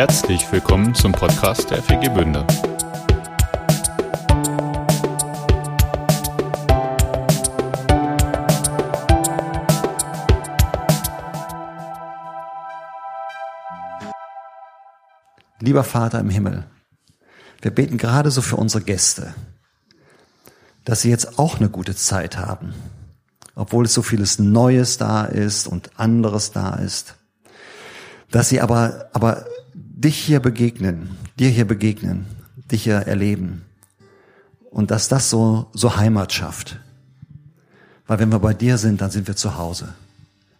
Herzlich willkommen zum Podcast der FG Bünde. Lieber Vater im Himmel, wir beten gerade so für unsere Gäste, dass sie jetzt auch eine gute Zeit haben, obwohl es so vieles Neues da ist und anderes da ist, dass sie aber, aber dich hier begegnen, dir hier begegnen, dich hier erleben und dass das so, so Heimat schafft. Weil wenn wir bei dir sind, dann sind wir zu Hause.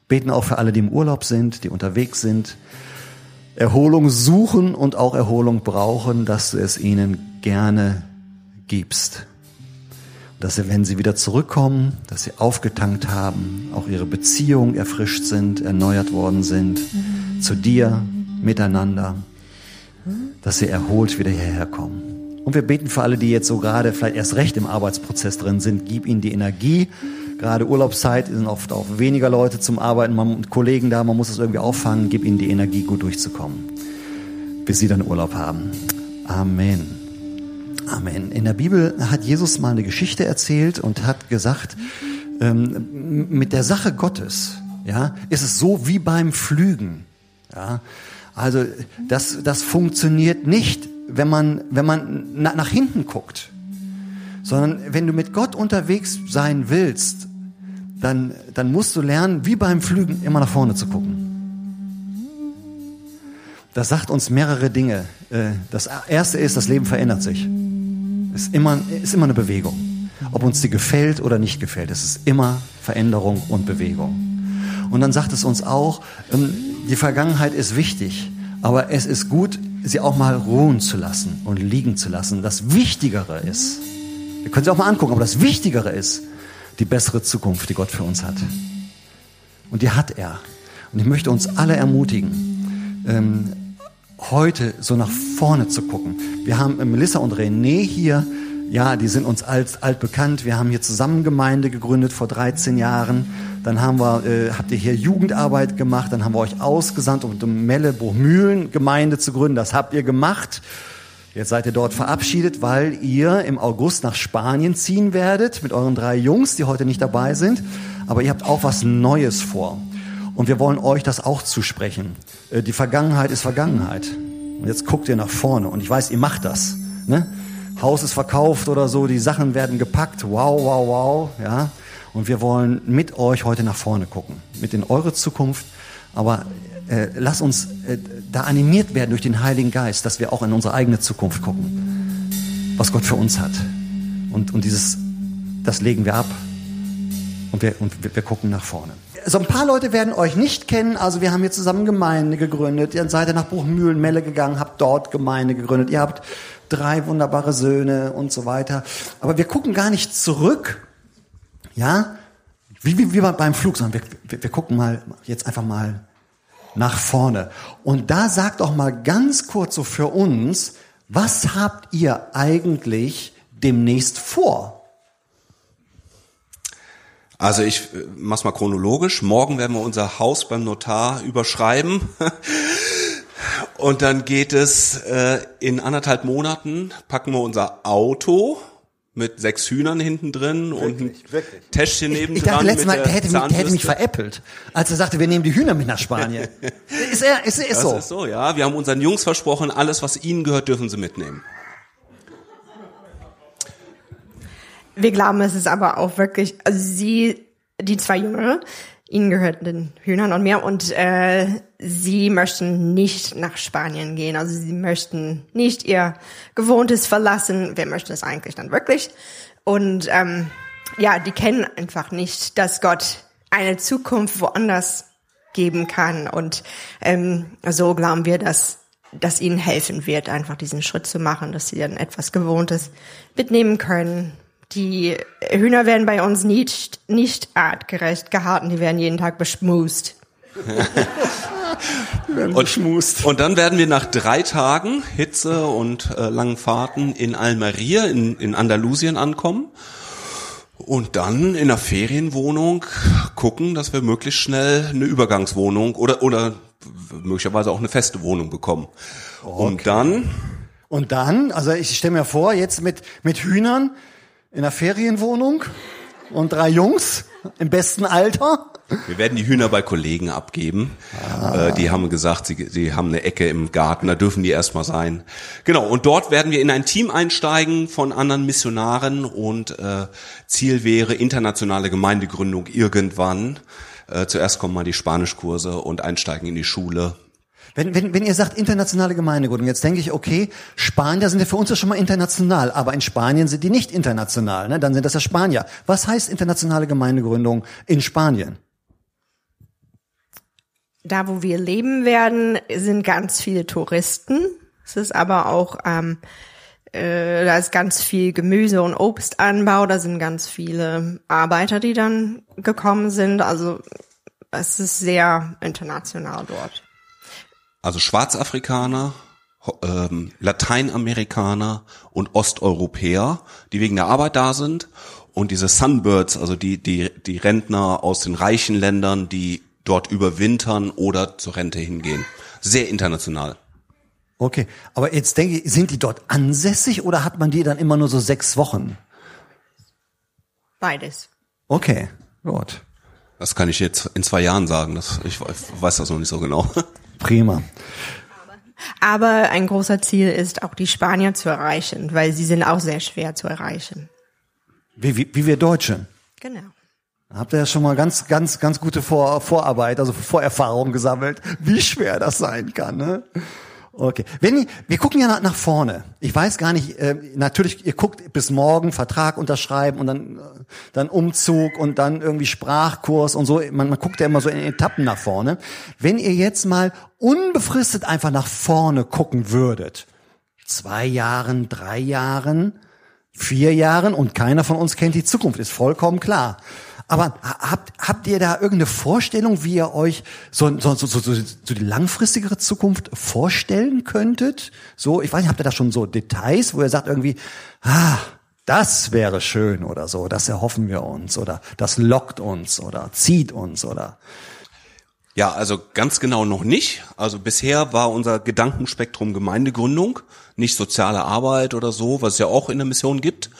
Beten auch für alle, die im Urlaub sind, die unterwegs sind, Erholung suchen und auch Erholung brauchen, dass du es ihnen gerne gibst. Dass sie, wenn sie wieder zurückkommen, dass sie aufgetankt haben, auch ihre Beziehungen erfrischt sind, erneuert worden sind, zu dir, miteinander, dass sie erholt wieder hierher kommen. Und wir beten für alle, die jetzt so gerade vielleicht erst recht im Arbeitsprozess drin sind, gib ihnen die Energie, Gerade Urlaubszeit sind oft auch weniger Leute zum Arbeiten, man, Kollegen da, man muss es irgendwie auffangen, gib ihnen die Energie, gut durchzukommen, bis sie dann Urlaub haben. Amen. Amen. In der Bibel hat Jesus mal eine Geschichte erzählt und hat gesagt, ähm, mit der Sache Gottes, ja, ist es so wie beim Flügen, ja. Also, das, das funktioniert nicht, wenn man, wenn man na, nach hinten guckt, sondern wenn du mit Gott unterwegs sein willst, dann, dann musst du lernen, wie beim Flügen, immer nach vorne zu gucken. Das sagt uns mehrere Dinge. Äh, das erste ist, das Leben verändert sich. Ist immer, ist immer eine Bewegung. Ob uns die gefällt oder nicht gefällt, es ist immer Veränderung und Bewegung. Und dann sagt es uns auch, ähm, die Vergangenheit ist wichtig, aber es ist gut, sie auch mal ruhen zu lassen und liegen zu lassen. Das Wichtigere ist, wir können sie auch mal angucken, aber das Wichtigere ist, die bessere Zukunft, die Gott für uns hat. Und die hat er. Und ich möchte uns alle ermutigen, ähm, heute so nach vorne zu gucken. Wir haben äh, Melissa und René hier, ja, die sind uns alt, alt bekannt. Wir haben hier zusammen Gemeinde gegründet vor 13 Jahren. Dann haben wir, äh, habt ihr hier Jugendarbeit gemacht. Dann haben wir euch ausgesandt, um Melle Bruchmühlen Gemeinde zu gründen. Das habt ihr gemacht. Jetzt seid ihr dort verabschiedet, weil ihr im August nach Spanien ziehen werdet mit euren drei Jungs, die heute nicht dabei sind. Aber ihr habt auch was Neues vor. Und wir wollen euch das auch zusprechen. Äh, die Vergangenheit ist Vergangenheit. Und jetzt guckt ihr nach vorne. Und ich weiß, ihr macht das. Ne? Haus ist verkauft oder so, die Sachen werden gepackt. Wow, wow, wow. Ja? Und wir wollen mit euch heute nach vorne gucken. Mit in eure Zukunft. Aber äh, lass uns äh, da animiert werden durch den Heiligen Geist, dass wir auch in unsere eigene Zukunft gucken, was Gott für uns hat. Und, und dieses, das legen wir ab und wir, und wir, wir gucken nach vorne. So ein paar Leute werden euch nicht kennen. Also wir haben hier zusammen Gemeinde gegründet. Ihr seid nach Buchmühlenmelle gegangen, habt dort Gemeinde gegründet. Ihr habt drei wunderbare Söhne und so weiter. Aber wir gucken gar nicht zurück, ja, wie, wie, wie beim Flug, sondern wir, wir, wir gucken mal jetzt einfach mal nach vorne. Und da sagt doch mal ganz kurz so für uns, was habt ihr eigentlich demnächst vor? Also ich äh, mach's mal chronologisch. Morgen werden wir unser Haus beim Notar überschreiben. Und dann geht es äh, in anderthalb Monaten, packen wir unser Auto mit sechs Hühnern hinten drin und ein wirklich. Täschchen neben Ich, ich dachte letztes Mal, der hätte, mich, der hätte mich veräppelt, als er sagte, wir nehmen die Hühner mit nach Spanien. ist er, ist, ist das so. ist so, ja. Wir haben unseren Jungs versprochen, alles, was ihnen gehört, dürfen sie mitnehmen. Wir glauben, es ist aber auch wirklich, also sie, die zwei Jüngere, ihnen gehört den Hühnern und mir und äh, sie möchten nicht nach Spanien gehen. Also sie möchten nicht ihr Gewohntes verlassen. Wir möchten es eigentlich dann wirklich. Und ähm, ja, die kennen einfach nicht, dass Gott eine Zukunft woanders geben kann. Und ähm, so glauben wir, dass das ihnen helfen wird, einfach diesen Schritt zu machen, dass sie dann etwas Gewohntes mitnehmen können die Hühner werden bei uns nicht, nicht artgerecht gehalten, die werden jeden Tag beschmust. und, und, dann werden wir nach drei Tagen Hitze und äh, langen Fahrten in Almeria in, in Andalusien ankommen und dann in einer Ferienwohnung gucken, dass wir möglichst schnell eine Übergangswohnung oder oder möglicherweise auch eine feste Wohnung bekommen. Und dann, Und dann, also ich stelle mir vor, jetzt mit, mit Hühnern in einer Ferienwohnung und drei Jungs im besten Alter. wir werden die Hühner bei Kollegen abgeben. Äh, die haben gesagt, sie, sie haben eine Ecke im Garten, da dürfen die erstmal sein. Genau, und dort werden wir in ein Team einsteigen von anderen Missionaren und äh, Ziel wäre internationale Gemeindegründung irgendwann. Äh, zuerst kommen mal die Spanischkurse und einsteigen in die Schule. Wenn, wenn, wenn ihr sagt internationale Gemeindegründung, jetzt denke ich, okay, Spanier sind ja für uns ja schon mal international, aber in Spanien sind die nicht international, ne? dann sind das ja Spanier. Was heißt internationale Gemeindegründung in Spanien? Da, wo wir leben werden, sind ganz viele Touristen. Es ist aber auch, ähm, äh, da ist ganz viel Gemüse- und Obstanbau. Da sind ganz viele Arbeiter, die dann gekommen sind. Also es ist sehr international dort. Also Schwarzafrikaner, ähm, Lateinamerikaner und Osteuropäer, die wegen der Arbeit da sind. Und diese Sunbirds, also die, die, die Rentner aus den reichen Ländern, die dort überwintern oder zur Rente hingehen. Sehr international. Okay, aber jetzt denke ich, sind die dort ansässig oder hat man die dann immer nur so sechs Wochen? Beides. Okay, gut, Das kann ich jetzt in zwei Jahren sagen. Das, ich weiß das noch nicht so genau. prima. Aber ein großer Ziel ist auch die Spanier zu erreichen, weil sie sind auch sehr schwer zu erreichen. Wie, wie, wie wir Deutsche. Genau. Habt ihr ja schon mal ganz, ganz, ganz gute Vor Vorarbeit, also Vorerfahrung gesammelt, wie schwer das sein kann, ne? Okay. Wenn ihr, wir gucken ja nach, nach vorne. Ich weiß gar nicht, äh, natürlich, ihr guckt bis morgen Vertrag unterschreiben und dann, äh, dann Umzug und dann irgendwie Sprachkurs und so. Man, man guckt ja immer so in Etappen nach vorne. Wenn ihr jetzt mal unbefristet einfach nach vorne gucken würdet, zwei Jahren, drei Jahren, vier Jahren und keiner von uns kennt die Zukunft, ist vollkommen klar. Aber ha- habt, habt ihr da irgendeine Vorstellung, wie ihr euch so, so, so, so, so, so die langfristigere Zukunft vorstellen könntet? So, ich weiß nicht, habt ihr da schon so Details, wo ihr sagt irgendwie, ah, das wäre schön oder so, das erhoffen wir uns oder das lockt uns oder zieht uns oder Ja, also ganz genau noch nicht. Also bisher war unser Gedankenspektrum Gemeindegründung, nicht soziale Arbeit oder so, was es ja auch in der Mission gibt.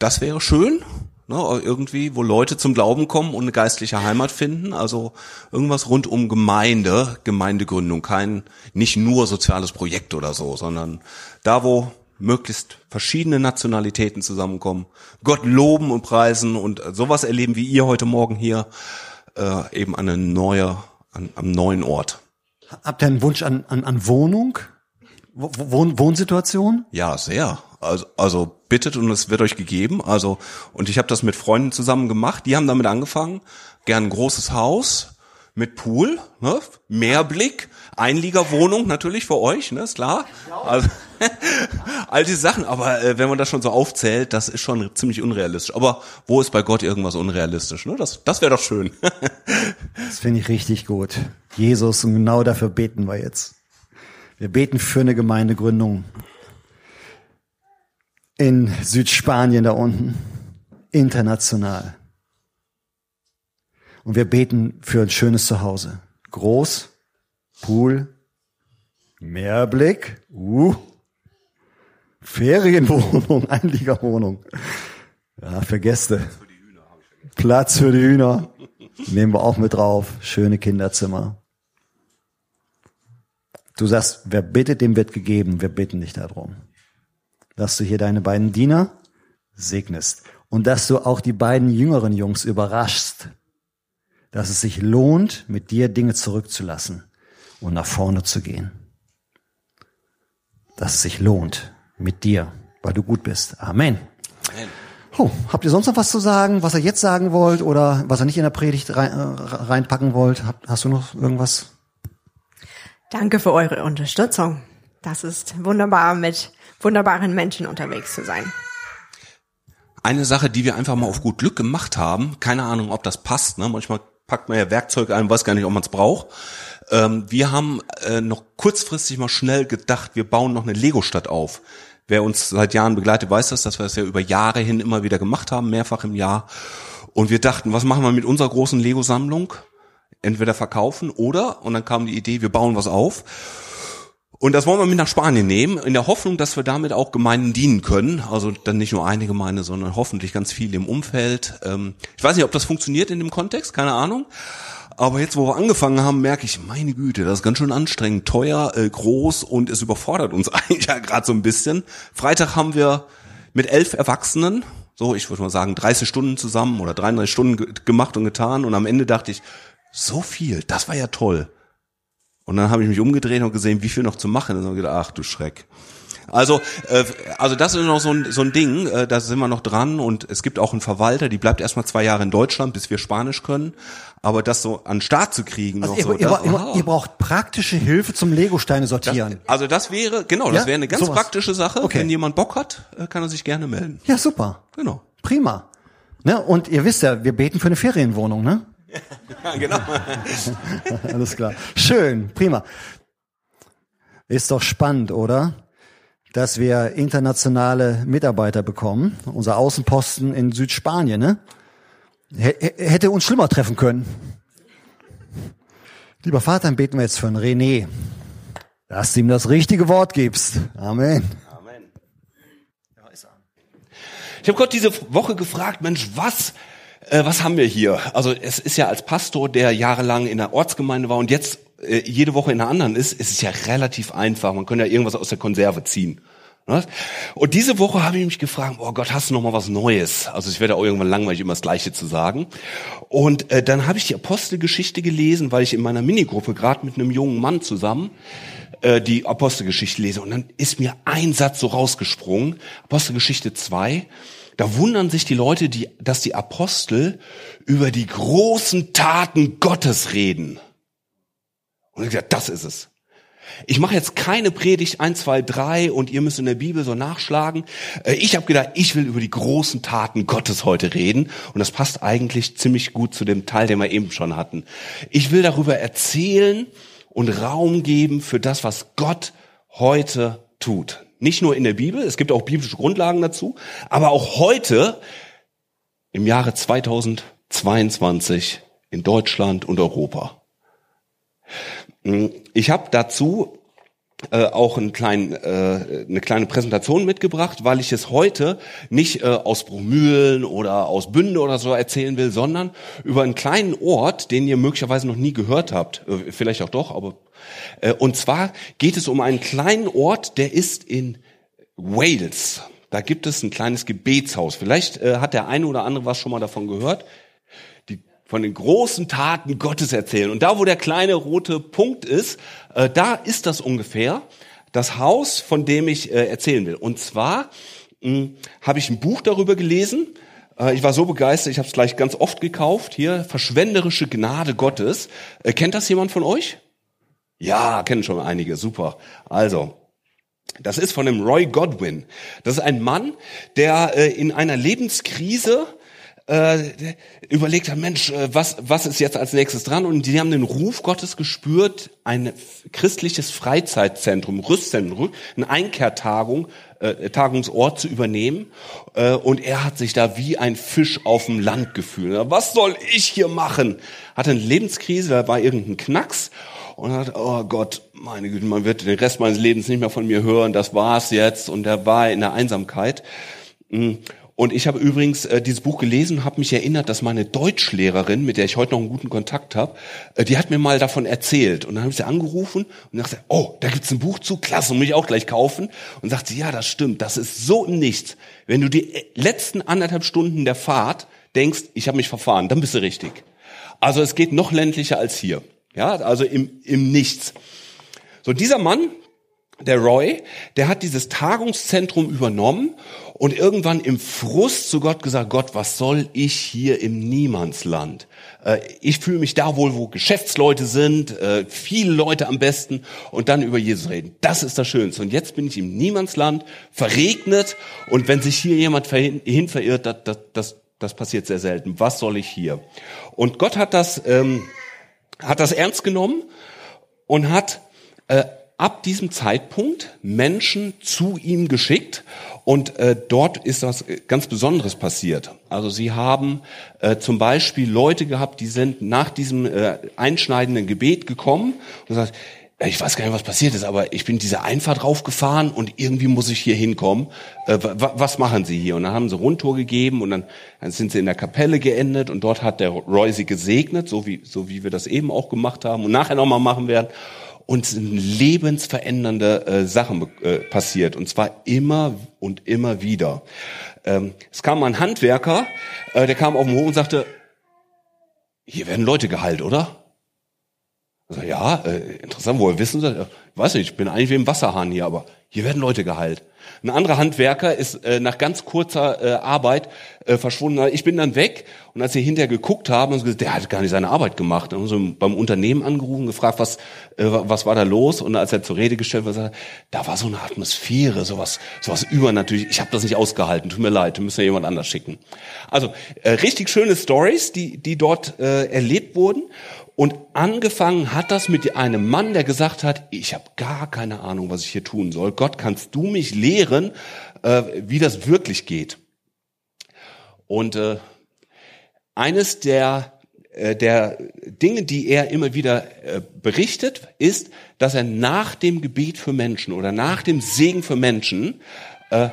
Das wäre schön, ne, irgendwie, wo Leute zum Glauben kommen und eine geistliche Heimat finden. Also irgendwas rund um Gemeinde, Gemeindegründung, kein nicht nur soziales Projekt oder so, sondern da, wo möglichst verschiedene Nationalitäten zusammenkommen, Gott loben und preisen und sowas erleben wie ihr heute Morgen hier äh, eben an eine neue, an, am neuen Ort. habt ihr einen Wunsch an, an, an Wohnung? Wo- Wohn, Wohnsituation? Ja, sehr. Also, also bittet und es wird euch gegeben. Also und ich habe das mit Freunden zusammen gemacht. Die haben damit angefangen. Gern ein großes Haus mit Pool, ne? Mehrblick, Einliegerwohnung natürlich für euch, ne? Ist klar. Also, all diese Sachen. Aber äh, wenn man das schon so aufzählt, das ist schon ziemlich unrealistisch. Aber wo ist bei Gott irgendwas unrealistisch? Ne? Das, das wäre doch schön. Das finde ich richtig gut. Jesus, und genau dafür beten wir jetzt. Wir beten für eine Gemeindegründung in Südspanien da unten, international. Und wir beten für ein schönes Zuhause. Groß, Pool, Meerblick, uh, Ferienwohnung, Einliegerwohnung. Ja, für Gäste. Platz für die Hühner. Nehmen wir auch mit drauf. Schöne Kinderzimmer. Du sagst, wer bittet, dem wird gegeben. Wir bitten dich darum. Dass du hier deine beiden Diener segnest. Und dass du auch die beiden jüngeren Jungs überraschst. Dass es sich lohnt, mit dir Dinge zurückzulassen und nach vorne zu gehen. Dass es sich lohnt, mit dir, weil du gut bist. Amen. Oh, habt ihr sonst noch was zu sagen, was ihr jetzt sagen wollt oder was ihr nicht in der Predigt rein, äh, reinpacken wollt? Hast du noch irgendwas? Danke für eure Unterstützung. Das ist wunderbar, mit wunderbaren Menschen unterwegs zu sein. Eine Sache, die wir einfach mal auf gut Glück gemacht haben, keine Ahnung, ob das passt, ne? manchmal packt man ja Werkzeug ein, weiß gar nicht, ob man es braucht. Ähm, wir haben äh, noch kurzfristig mal schnell gedacht, wir bauen noch eine Lego-Stadt auf. Wer uns seit Jahren begleitet, weiß das, dass wir das ja über Jahre hin immer wieder gemacht haben, mehrfach im Jahr. Und wir dachten, was machen wir mit unserer großen Lego-Sammlung? Entweder verkaufen oder, und dann kam die Idee, wir bauen was auf. Und das wollen wir mit nach Spanien nehmen, in der Hoffnung, dass wir damit auch Gemeinden dienen können. Also dann nicht nur eine Gemeinde, sondern hoffentlich ganz viele im Umfeld. Ähm, ich weiß nicht, ob das funktioniert in dem Kontext, keine Ahnung. Aber jetzt, wo wir angefangen haben, merke ich, meine Güte, das ist ganz schön anstrengend, teuer, äh, groß und es überfordert uns eigentlich ja gerade so ein bisschen. Freitag haben wir mit elf Erwachsenen, so ich würde mal sagen, 30 Stunden zusammen oder 33 Stunden ge gemacht und getan. Und am Ende dachte ich, so viel, das war ja toll. Und dann habe ich mich umgedreht und gesehen, wie viel noch zu machen. Und dann habe ich gedacht, ach du Schreck. Also, äh, also das ist noch so ein, so ein Ding, äh, da sind wir noch dran und es gibt auch einen Verwalter, die bleibt erstmal zwei Jahre in Deutschland, bis wir Spanisch können. Aber das so an den Start zu kriegen, Also noch ihr, so, ihr, das, ihr, ihr braucht praktische Hilfe zum Legosteine das, sortieren. also das wäre, genau, das Ja? wäre eine ganz Sowas. praktische Sache. Okay. Wenn jemand Bock hat, äh, kann er sich gerne melden. ja, super. Genau. Prima. Ne? Und ihr wisst ja, wir beten für eine Ferienwohnung, ne? Ja, genau. Alles klar. Schön, prima. Ist doch spannend, oder? Dass wir internationale Mitarbeiter bekommen. Unser Außenposten in Südspanien, ne? Hätte uns schlimmer treffen können. Lieber Vater, dann beten wir jetzt für einen René. Dass du ihm das richtige Wort gibst. Amen. Amen. Ich habe Gott diese Woche gefragt, Mensch, was, äh, was haben wir hier? Also es ist ja als Pastor, der jahrelang in der Ortsgemeinde war und jetzt äh, jede Woche in einer anderen ist, ist es ja relativ einfach. Man kann ja irgendwas aus der Konserve ziehen. Ne? Und diese Woche habe ich mich gefragt, oh Gott, hast du noch mal was Neues? Also es werde auch irgendwann langweilig, immer das Gleiche zu sagen. Und äh, dann habe ich die Apostelgeschichte gelesen, weil ich in meiner Minigruppe gerade mit einem jungen Mann zusammen äh, die Apostelgeschichte lese. Und dann ist mir ein Satz so rausgesprungen, Apostelgeschichte 2. Da wundern sich die Leute, die, dass die Apostel über die großen Taten Gottes reden. Und ich gesagt, das ist es. Ich mache jetzt keine Predigt 1, 2, 3 und ihr müsst in der Bibel so nachschlagen. Äh, Ich habe gedacht, ich will über die großen Taten Gottes heute reden und das passt eigentlich ziemlich gut zu dem Teil, den wir eben schon hatten. Ich will darüber erzählen und Raum geben für das, was Gott heute tut. Nicht nur in der Bibel, es gibt auch biblische Grundlagen dazu, aber auch heute im Jahre 2022 in Deutschland und Europa. Ich habe dazu äh, auch einen kleinen, äh, eine kleine Präsentation mitgebracht, weil ich es heute nicht äh, aus Bromühlen oder aus Bünde oder so erzählen will, sondern über einen kleinen Ort, den ihr möglicherweise noch nie gehört habt, äh, vielleicht auch doch, aber äh, und zwar geht es um einen kleinen Ort, der ist in Wales. Da gibt es ein kleines Gebetshaus. Vielleicht äh, hat der eine oder andere was schon mal davon gehört von den großen Taten Gottes erzählen. Und da, wo der kleine rote Punkt ist, äh, da ist das ungefähr das Haus, von dem ich äh, erzählen will. Und zwar mh, habe ich ein Buch darüber gelesen. Äh, ich war so begeistert, ich habe es gleich ganz oft gekauft. Hier, Verschwenderische Gnade Gottes. Kennt das jemand von euch? Ja, kennen schon einige, super. Also, das ist von dem Roy Godwin. Das ist ein Mann, der in einer Lebenskrise äh, überlegt hat, Mensch, äh, was, was ist jetzt als nächstes dran? Und die haben den Ruf Gottes gespürt, ein christliches Freizeitzentrum, Rüstzentrum, eine Einkehrtagung, äh, Tagungsort zu übernehmen. Äh, und er hat sich da wie ein Fisch auf dem Land gefühlt. Was soll ich hier machen? Hatte eine Lebenskrise, da war irgendein Knacks und hat, oh Gott, meine Güte, man wird den Rest meines Lebens nicht mehr von mir hören, das war's jetzt. Und er war in der Einsamkeit. Und ich habe übrigens äh, dieses Buch gelesen, habe mich erinnert, dass meine Deutschlehrerin, mit der ich heute noch einen guten Kontakt habe, äh, die hat mir mal davon erzählt. Und dann habe ich sie angerufen und dachte, oh, da gibt's ein Buch zu, klasse, muss ich auch gleich kaufen. Und sagt sie, ja, das stimmt, das ist so im Nichts. Wenn du die äh, letzten anderthalb Stunden der Fahrt denkst, ich habe mich verfahren, dann bist du richtig. Also es geht noch ländlicher als hier. Ja, also im, im Nichts. So, dieser Mann, der Roy, der hat dieses Tagungszentrum übernommen und irgendwann im Frust zu Gott gesagt, Gott, was soll ich hier im Niemandsland? Äh, ich fühle mich da wohl, wo Geschäftsleute sind, äh, viele Leute am besten und dann über Jesus reden. Das ist das Schönste. Und jetzt bin ich im Niemandsland, verregnet und wenn sich hier jemand hin, hin verirrt, das, das, das, das passiert sehr selten. Was soll ich hier? Und Gott hat das, ähm, hat das ernst genommen und hat äh, ab diesem Zeitpunkt Menschen zu ihm geschickt und äh, dort ist was ganz Besonderes passiert. Also sie haben äh, zum Beispiel Leute gehabt, die sind nach diesem äh, einschneidenden Gebet gekommen und gesagt, ich weiß gar nicht, was passiert ist, aber ich bin diese Einfahrt raufgefahren und irgendwie muss ich hier hinkommen. Äh, was machen Sie hier? Und dann haben sie Rundtour gegeben und dann, dann sind sie in der Kapelle geendet und dort hat der Roy sie gesegnet, so wie, so wie wir das eben auch gemacht haben und nachher nochmal machen werden. Und sind lebensverändernde äh, Sachen äh, passiert und zwar immer und immer wieder. Ähm, es kam ein Handwerker, äh, der kam auf den Hof und sagte, hier werden Leute geheilt, oder? Also, ja, äh, interessant, woher wissen Sie? Ich weiß nicht, ich bin eigentlich wie im Wasserhahn hier, aber hier werden Leute geheilt. Ein anderer Handwerker ist äh, nach ganz kurzer äh, Arbeit äh, verschwunden. Ich bin dann weg und als sie hinterher geguckt haben, haben sie gesagt, der hat gar nicht seine Arbeit gemacht. Dann haben sie beim Unternehmen angerufen, gefragt, was, äh, was war da los? Und als er zur Rede gestellt wurde, da war so eine Atmosphäre, sowas, sowas übernatürlich. Ich habe das nicht ausgehalten, tut mir leid, wir müssen ja jemand anders schicken. Also äh, richtig schöne Stories, die, die dort äh, erlebt wurden. Und angefangen hat das mit einem Mann, der gesagt hat, ich habe gar keine Ahnung, was ich hier tun soll. Gott, kannst du mich lehren, äh, wie das wirklich geht? Und äh, eines der, äh, der Dinge, die er immer wieder äh, berichtet, ist, dass er nach dem Gebet für Menschen oder nach dem Segen für Menschen äh,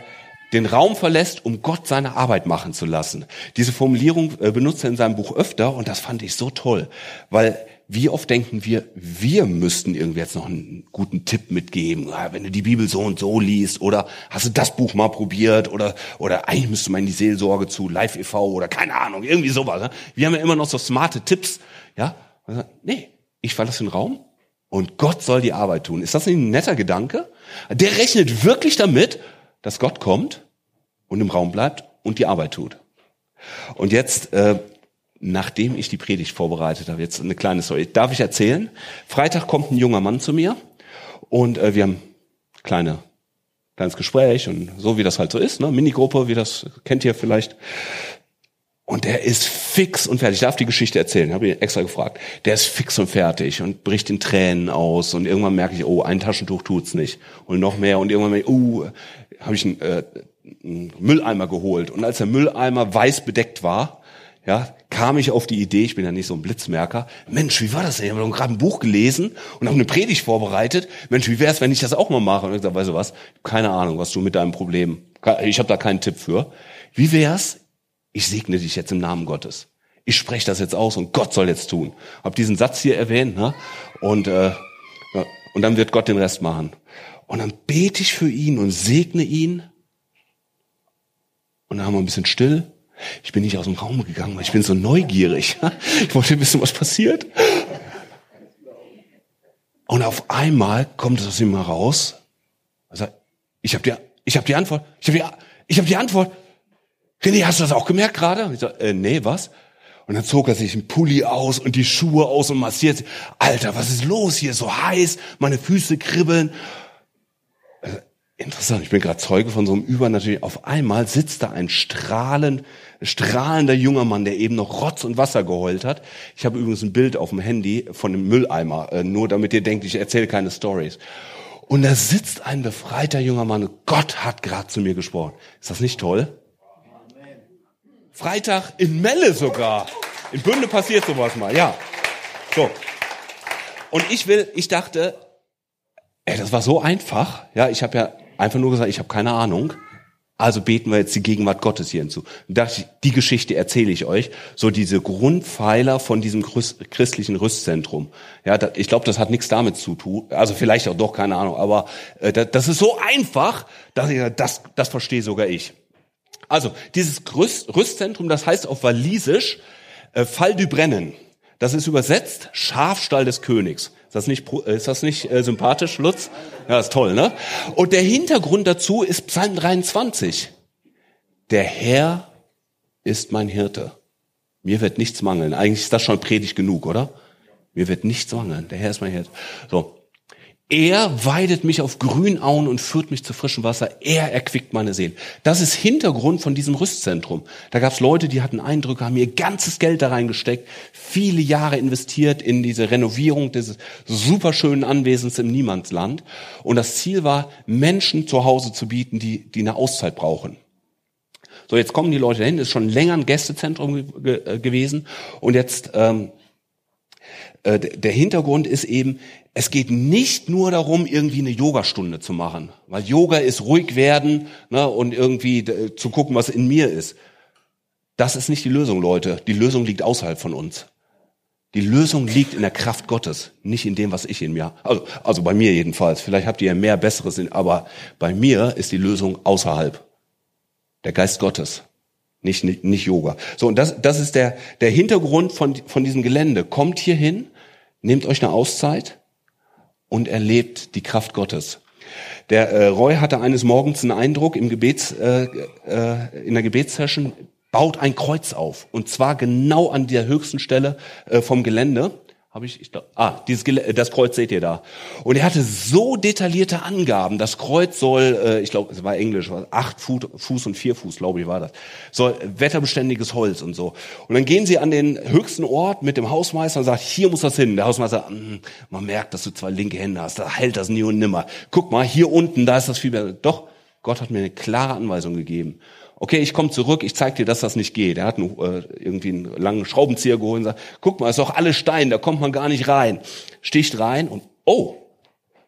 den Raum verlässt, um Gott seine Arbeit machen zu lassen. Diese Formulierung äh, benutzt er in seinem Buch öfter und das fand ich so toll, weil wie oft denken wir, wir müssten irgendwie jetzt noch einen guten Tipp mitgeben, wenn du die Bibel so und so liest oder hast du das Buch mal probiert oder oder eigentlich müsste man in die Seelsorge zu Live e.V. oder keine Ahnung, irgendwie sowas. Ne? Wir haben ja immer noch so smarte Tipps, ja? Nee, ich verlasse den Raum und Gott soll die Arbeit tun. Ist das nicht ein netter Gedanke? Der rechnet wirklich damit, dass Gott kommt und im Raum bleibt und die Arbeit tut. Und jetzt, äh, nachdem ich die Predigt vorbereitet habe, jetzt eine kleine Story. Darf ich erzählen? Freitag kommt ein junger Mann zu mir und äh, wir haben kleine kleines Gespräch und so wie das halt so ist, ne? Minigruppe, wie das kennt ihr vielleicht. Und der ist fix und fertig. Ich darf die Geschichte erzählen, habe ich extra gefragt. Der ist fix und fertig und bricht in Tränen aus und irgendwann merke ich, oh, ein Taschentuch tut's nicht und noch mehr und irgendwann merke ich, uh, habe ich einen, äh, einen Mülleimer geholt und als der Mülleimer weiß bedeckt war, ja, kam ich auf die Idee, ich bin ja nicht so ein Blitzmerker, Mensch, wie war das denn? Ich habe gerade ein Buch gelesen und habe eine Predigt vorbereitet. Mensch, wie wäre es, wenn ich das auch mal mache? Und ich gesagt, weißt du was, keine Ahnung, was du mit deinem Problem, ich habe da keinen Tipp für. Wie wär's? Ich segne dich jetzt im Namen Gottes. Ich spreche das jetzt aus und Gott soll jetzt tun. Hab diesen Satz hier erwähnt, ne? Und äh, und dann wird Gott den Rest machen. Und dann bete ich für ihn und segne ihn. Und dann haben wir ein bisschen still. Ich bin nicht aus dem Raum gegangen, weil ich bin so neugierig. Ich wollte wissen, was passiert. Und auf einmal kommt es aus ihm heraus. Also, ich habe die, ich habe die Antwort. Ich habe die, ich habe die Antwort. René, hast du das auch gemerkt gerade? Ich sag, äh, nee, was? Und dann zog er sich einen Pulli aus und die Schuhe aus und massiert. Alter, was ist los hier? So heiß, meine Füße kribbeln. Interessant, ich bin gerade Zeuge von so einem Übernatürlichen. Auf einmal sitzt da ein strahlend, strahlender junger Mann, der eben noch Rotz und Wasser geheult hat. Ich habe übrigens ein Bild auf dem Handy von dem Mülleimer, äh, nur damit ihr denkt, ich erzähle keine Stories. Und da sitzt ein befreiter junger Mann. Gott hat gerade zu mir gesprochen. Ist das nicht toll? Freitag in Melle sogar. In Bünde passiert sowas mal, ja. So. Und ich will, ich dachte, ey, das war so einfach. Ja, ich habe ja einfach nur gesagt, ich habe keine Ahnung. Also beten wir jetzt die Gegenwart Gottes hier hinzu. Und dachte ich, die Geschichte erzähle ich euch. So diese Grundpfeiler von diesem christlichen Rüstzentrum. Ja, ich glaube, das hat nichts damit zu tun. Also vielleicht auch doch, keine Ahnung. Aber äh, das ist so einfach, dass ich das, das verstehe sogar ich. Also dieses Rüst, Rüstzentrum, das heißt auf Walisisch äh, Fall du Brennen. Das ist übersetzt Schafstall des Königs. Ist das nicht, ist das nicht äh, sympathisch, Lutz? Ja, ist toll, ne? Und der Hintergrund dazu ist Psalm 23. Der Herr ist mein Hirte. Mir wird nichts mangeln. Eigentlich ist das schon predigt genug, oder? Mir wird nichts mangeln. Der Herr ist mein Hirte. So. Er weidet mich auf Grünauen und führt mich zu frischem Wasser. Er erquickt meine Seele. Das ist Hintergrund von diesem Rüstzentrum. Da gab es Leute, die hatten Eindrücke, haben ihr ganzes Geld da reingesteckt, viele Jahre investiert in diese Renovierung dieses superschönen Anwesens im Niemandsland. Und das Ziel war, Menschen zu Hause zu bieten, die, die eine Auszeit brauchen. So, jetzt kommen die Leute dahin, das ist schon länger ein Gästezentrum ge äh, gewesen. Und jetzt ähm, äh, der Hintergrund ist eben, es geht nicht nur darum, irgendwie eine Yogastunde zu machen, weil Yoga ist ruhig werden ne, und irgendwie zu gucken, was in mir ist. Das ist nicht die Lösung, Leute. Die Lösung liegt außerhalb von uns. Die Lösung liegt in der Kraft Gottes, nicht in dem, was ich in mir. Also, also bei mir jedenfalls. Vielleicht habt ihr ja mehr Besseres, aber bei mir ist die Lösung außerhalb. Der Geist Gottes, nicht nicht, nicht Yoga. So und das das ist der der Hintergrund von von diesem Gelände. Kommt hier hin, nehmt euch eine Auszeit und erlebt die Kraft Gottes. Der äh, Roy hatte eines Morgens einen Eindruck im Gebets, äh, äh, in der Gebetssession, baut ein Kreuz auf. Und zwar genau an der höchsten Stelle äh, vom Gelände habe ich, ich glaub, ah, dieses, das Kreuz seht ihr da. Und er hatte so detaillierte Angaben. Das Kreuz soll, äh, ich glaube, es war Englisch, acht Fuß und vier Fuß, glaube ich, war das. Soll wetterbeständiges Holz und so. Und dann gehen sie an den höchsten Ort mit dem Hausmeister und sagt, hier muss das hin. Der Hausmeister, mm, man merkt, dass du zwei linke Hände hast. Da hält das nie und nimmer. Guck mal, hier unten, da ist das viel besser. Doch, Gott hat mir eine klare Anweisung gegeben okay, ich komme zurück, ich zeig dir, dass das nicht geht. Er hat einen, äh, irgendwie einen langen Schraubenzieher geholt und sagt, guck mal, ist doch alles Stein, da kommt man gar nicht rein. Sticht rein und oh,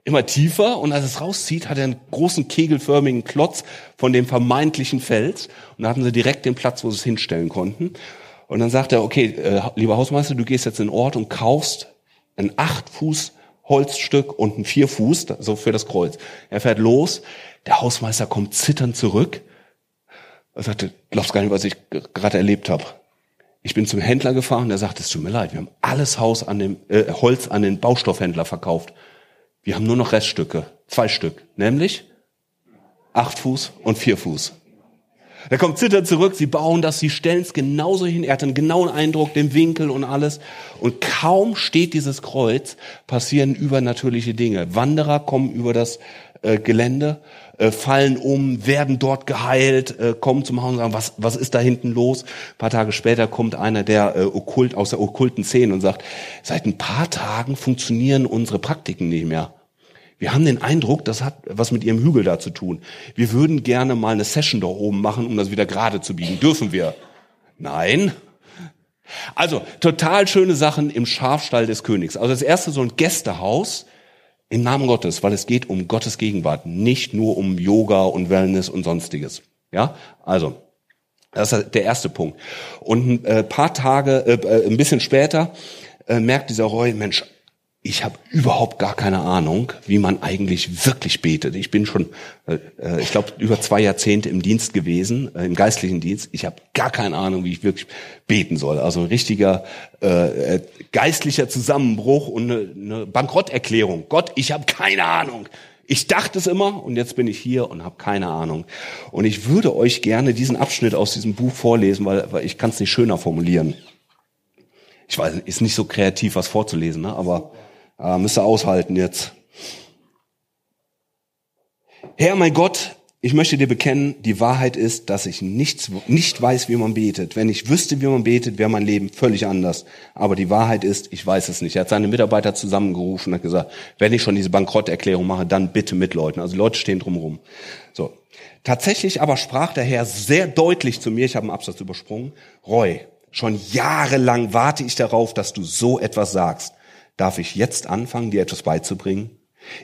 immer tiefer und als es rauszieht, hat er einen großen kegelförmigen Klotz von dem vermeintlichen Fels und da hatten sie direkt den Platz, wo sie es hinstellen konnten. Und dann sagt er, okay, äh, lieber Hausmeister, du gehst jetzt in den Ort und kaufst ein acht Fuß Holzstück und ein vier Fuß, so für das Kreuz. Er fährt los, der Hausmeister kommt zitternd zurück er sagte, glaubst gar nicht, was ich gerade erlebt habe. Ich bin zum Händler gefahren, der sagte, es tut mir leid, wir haben alles Haus an dem, äh, Holz an den Baustoffhändler verkauft. Wir haben nur noch Reststücke, zwei Stück, nämlich acht Fuß und vier Fuß. Er kommt zittert zurück, sie bauen das, sie stellen es genauso hin, er hat einen genauen Eindruck, den Winkel und alles. Und kaum steht dieses Kreuz, passieren übernatürliche Dinge. Wanderer kommen über das äh, Gelände äh, fallen um, werden dort geheilt, äh, kommen zum Haus und sagen, was, was ist da hinten los? Ein paar Tage später kommt einer der äh, okkult, aus der okkulten Szene und sagt, seit ein paar Tagen funktionieren unsere Praktiken nicht mehr. Wir haben den Eindruck, das hat was mit ihrem Hügel da zu tun. Wir würden gerne mal eine Session da oben machen, um das wieder gerade zu biegen. Dürfen wir? Nein. Also, total schöne Sachen im Schafstall des Königs. Also das erste so ein Gästehaus, im Namen Gottes, weil es geht um Gottes Gegenwart, nicht nur um Yoga und Wellness und sonstiges. Ja, also das ist der erste Punkt. Und ein äh, paar Tage, äh, äh, ein bisschen später, äh, merkt dieser Roy, Mensch, ich habe überhaupt gar keine Ahnung, wie man eigentlich wirklich betet. Ich bin schon, äh, äh ich glaube, über zwei Jahrzehnte im Dienst gewesen, äh, im geistlichen Dienst. Ich habe gar keine Ahnung, wie ich wirklich beten soll. Also ein richtiger äh, äh geistlicher Zusammenbruch und eine, eine Bankrotterklärung. Gott, ich habe keine Ahnung. Ich dachte es immer und jetzt bin ich hier und habe keine Ahnung. Und ich würde euch gerne diesen Abschnitt aus diesem Buch vorlesen, weil, weil ich kann es nicht schöner formulieren. Ich weiß, ist nicht so kreativ, was vorzulesen, ne? aber äh, müsst ihr aushalten jetzt. Herr, mein Gott, ich möchte dir bekennen, die Wahrheit ist, dass ich nichts, nicht weiß, wie man betet. Wenn ich wüsste, wie man betet, wäre mein Leben völlig anders. Aber die Wahrheit ist, ich weiß es nicht. Er hat seine Mitarbeiter zusammengerufen und hat gesagt, wenn ich schon diese Bankrotterklärung mache, dann bitte mitläuten. Also die Leute stehen drumherum. So. Tatsächlich aber sprach der Herr sehr deutlich zu mir, ich habe einen Absatz übersprungen, Roy, schon jahrelang warte ich darauf, dass du so etwas sagst. Darf ich jetzt anfangen, dir etwas beizubringen?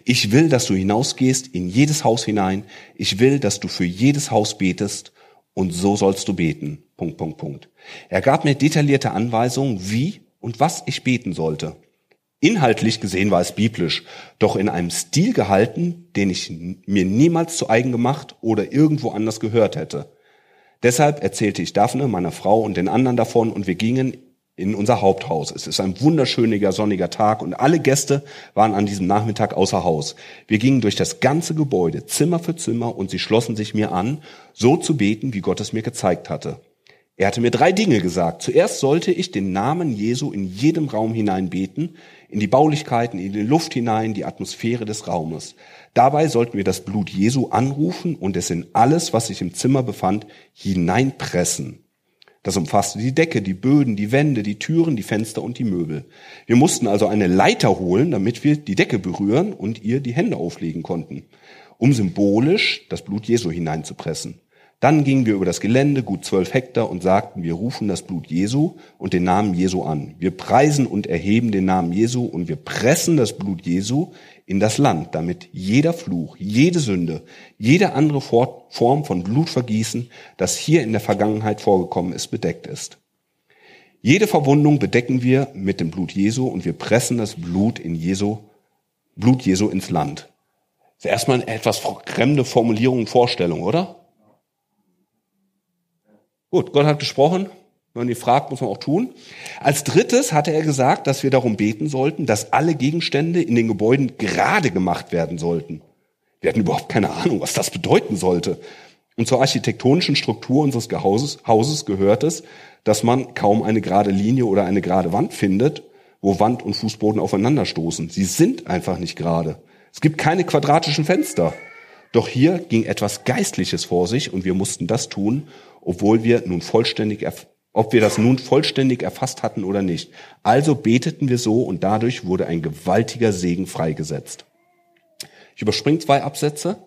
Ich will, dass du hinausgehst in jedes Haus hinein. Ich will, dass du für jedes Haus betest und so sollst du beten. Punkt, Punkt, Punkt. Er gab mir detaillierte Anweisungen, wie und was ich beten sollte. Inhaltlich gesehen war es biblisch, doch in einem Stil gehalten, den ich mir niemals zu eigen gemacht oder irgendwo anders gehört hätte. Deshalb erzählte ich Daphne, meiner Frau und den anderen davon und wir gingen in unser Haupthaus. Es ist ein wunderschöner sonniger Tag und alle Gäste waren an diesem Nachmittag außer Haus. Wir gingen durch das ganze Gebäude, Zimmer für Zimmer, und sie schlossen sich mir an, so zu beten, wie Gott es mir gezeigt hatte. Er hatte mir drei Dinge gesagt. Zuerst sollte ich den Namen Jesu in jedem Raum hinein beten, in die Baulichkeiten, in die Luft hinein, die Atmosphäre des Raumes. Dabei sollten wir das Blut Jesu anrufen und es in alles, was sich im Zimmer befand, hineinpressen. Das umfasste die Decke, die Böden, die Wände, die Türen, die Fenster und die Möbel. Wir mussten also eine Leiter holen, damit wir die Decke berühren und ihr die Hände auflegen konnten, um symbolisch das Blut Jesu hineinzupressen. Dann gingen wir über das Gelände, gut zwölf Hektar, und sagten, wir rufen das Blut Jesu und den Namen Jesu an. Wir preisen und erheben den Namen Jesu und wir pressen das Blut Jesu in das Land, damit jeder Fluch, jede Sünde, jede andere Form von Blutvergießen, das hier in der Vergangenheit vorgekommen ist, bedeckt ist. Jede Verwundung bedecken wir mit dem Blut Jesu und wir pressen das Blut in Jesu, Blut Jesu ins Land. Das ist erstmal eine etwas fremde Formulierung und Vorstellung, oder? Gut, Gott hat gesprochen. Wenn man ihn fragt, muss man auch tun. Als drittes hatte er gesagt, dass wir darum beten sollten, dass alle Gegenstände in den Gebäuden gerade gemacht werden sollten. Wir hatten überhaupt keine Ahnung, was das bedeuten sollte. Und zur architektonischen Struktur unseres Hauses, Hauses gehört es, dass man kaum eine gerade Linie oder eine gerade Wand findet, wo Wand und Fußboden aufeinanderstoßen. Sie sind einfach nicht gerade. Es gibt keine quadratischen Fenster. Doch hier ging etwas Geistliches vor sich und wir mussten das tun, obwohl wir nun vollständig, ob wir das nun vollständig erfasst hatten oder nicht. Also beteten wir so und dadurch wurde ein gewaltiger Segen freigesetzt. Ich überspringe zwei Absätze.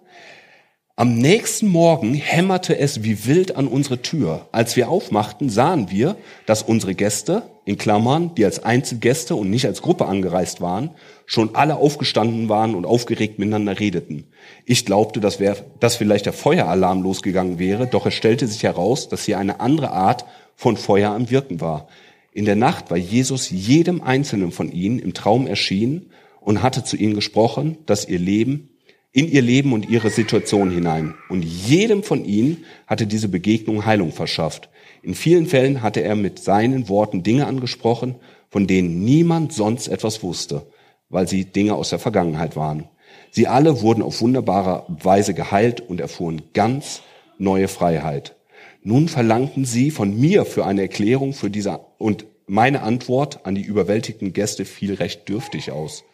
Am nächsten Morgen hämmerte es wie wild an unsere Tür. Als wir aufmachten, sahen wir, dass unsere Gäste, in Klammern, die als Einzelgäste und nicht als Gruppe angereist waren, schon alle aufgestanden waren und aufgeregt miteinander redeten. Ich glaubte, dass, wär, dass vielleicht der Feueralarm losgegangen wäre, doch es stellte sich heraus, dass hier eine andere Art von Feuer am Wirken war. In der Nacht war Jesus jedem Einzelnen von ihnen im Traum erschienen und hatte zu ihnen gesprochen, dass ihr Leben in ihr Leben und ihre Situation hinein. Und jedem von ihnen hatte diese Begegnung Heilung verschafft. In vielen Fällen hatte er mit seinen Worten Dinge angesprochen, von denen niemand sonst etwas wusste, weil sie Dinge aus der Vergangenheit waren. Sie alle wurden auf wunderbare Weise geheilt und erfuhren ganz neue Freiheit. Nun verlangten sie von mir für eine Erklärung für diese und meine Antwort an die überwältigten Gäste fiel recht dürftig aus.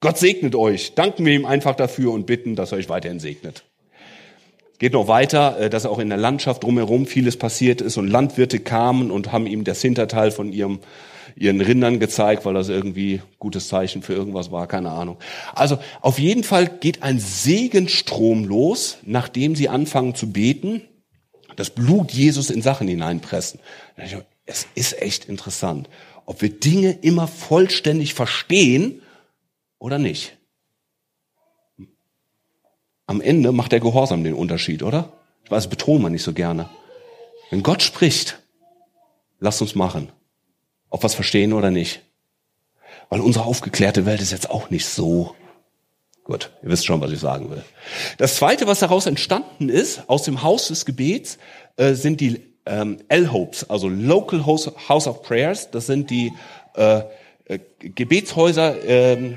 Gott segnet euch. Danken wir ihm einfach dafür und bitten, dass er euch weiterhin segnet. Geht noch weiter, äh, dass auch in der Landschaft drumherum vieles passiert ist und Landwirte kamen und haben ihm das Hinterteil von ihrem, ihren Rindern gezeigt, weil das irgendwie gutes Zeichen für irgendwas war, keine Ahnung. Also auf jeden Fall geht ein Segenstrom los, nachdem sie anfangen zu beten, das Blut Jesus in Sachen hineinpressen. Es ist echt interessant, ob wir Dinge immer vollständig verstehen oder nicht. Am Ende macht der Gehorsam den Unterschied, oder? Ich weiß, betont man nicht so gerne. Wenn Gott spricht, lasst uns machen. Ob wir es verstehen oder nicht. Weil unsere aufgeklärte Welt ist jetzt auch nicht so. Gut, ihr wisst schon, was ich sagen will. Das Zweite, was daraus entstanden ist, aus dem Haus des Gebets, äh, sind die ähm, L-Hopes, also Local House, of Prayers. Das sind die äh, äh, Gebetshäuser äh,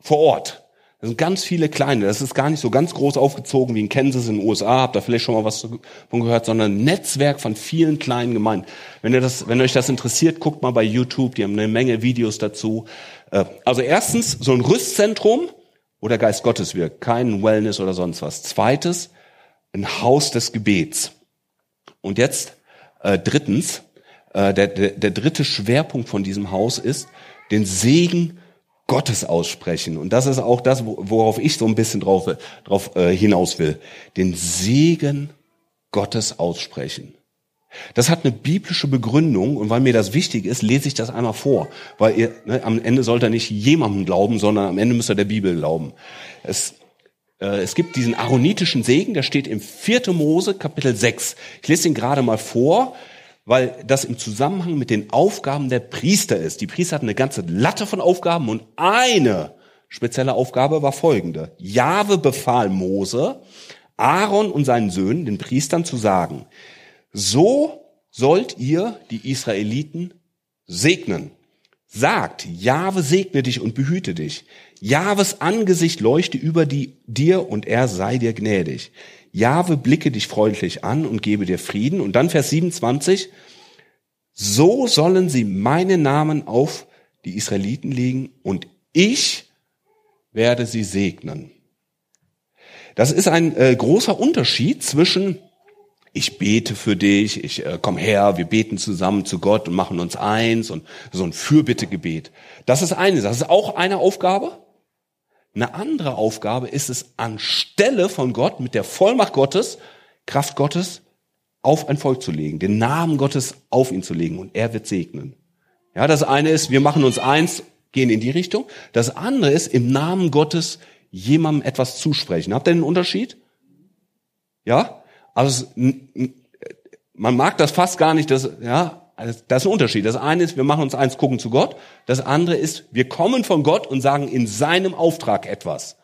vor Ort. Das sind ganz viele kleine. Das ist gar nicht so ganz groß aufgezogen wie in Kansas in den USA. Habt da vielleicht schon mal was von gehört, sondern ein Netzwerk von vielen kleinen Gemeinden. Wenn ihr das, wenn euch das interessiert, guckt mal bei YouTube. Die haben eine Menge Videos dazu. Äh, also erstens so ein Rüstzentrum, wo der Geist Gottes wirkt. Kein Wellness oder sonst was. Zweites, ein Haus des Gebets. Und jetzt äh, drittens, äh, der, der, der dritte Schwerpunkt von diesem Haus ist, den Segen Gottes aussprechen. Und das ist auch das, worauf ich so ein bisschen drauf, drauf äh, hinaus will. Den Segen Gottes aussprechen. Das hat eine biblische Begründung und weil mir das wichtig ist, lese ich das einmal vor. Weil ihr, ne, am Ende sollt ihr nicht jemandem glauben, sondern am Ende müsst ihr der Bibel glauben. Es, äh, es gibt diesen aaronitischen Segen, der steht im 4. Mose Kapitel 6. Ich lese ihn gerade mal vor weil das im Zusammenhang mit den Aufgaben der Priester ist. Die Priester hatten eine ganze Latte von Aufgaben und eine spezielle Aufgabe war folgende. Jahwe befahl Mose, Aaron und seinen Söhnen, den Priestern, zu sagen, so sollt ihr die Israeliten segnen. sagt, Jahwe segne dich und behüte dich. Jahwes Angesicht leuchte über die, dir und er sei dir gnädig. Jahwe blicke dich freundlich an und gebe dir Frieden. Und dann Vers 27, so sollen sie meinen Namen auf die Israeliten legen und ich werde sie segnen. Das ist ein äh, großer Unterschied zwischen ich bete für dich, ich äh, komm her, wir beten zusammen zu Gott und machen uns eins und so ein Fürbittegebet. Das ist eine, das ist auch eine Aufgabe. Eine andere Aufgabe ist es, anstelle von Gott mit der Vollmacht Gottes, Kraft Gottes, auf ein Volk zu legen, den Namen Gottes auf ihn zu legen und er wird segnen. Ja, das eine ist, wir machen uns eins, gehen in die Richtung. Das andere ist, im Namen Gottes jemandem etwas zusprechen. Habt ihr den Unterschied? Ja? Also man mag das fast gar nicht, das, ja, das ist ein Unterschied. Das eine ist, wir machen uns eins, gucken zu Gott. Das andere ist, wir kommen von Gott und sagen in seinem Auftrag etwas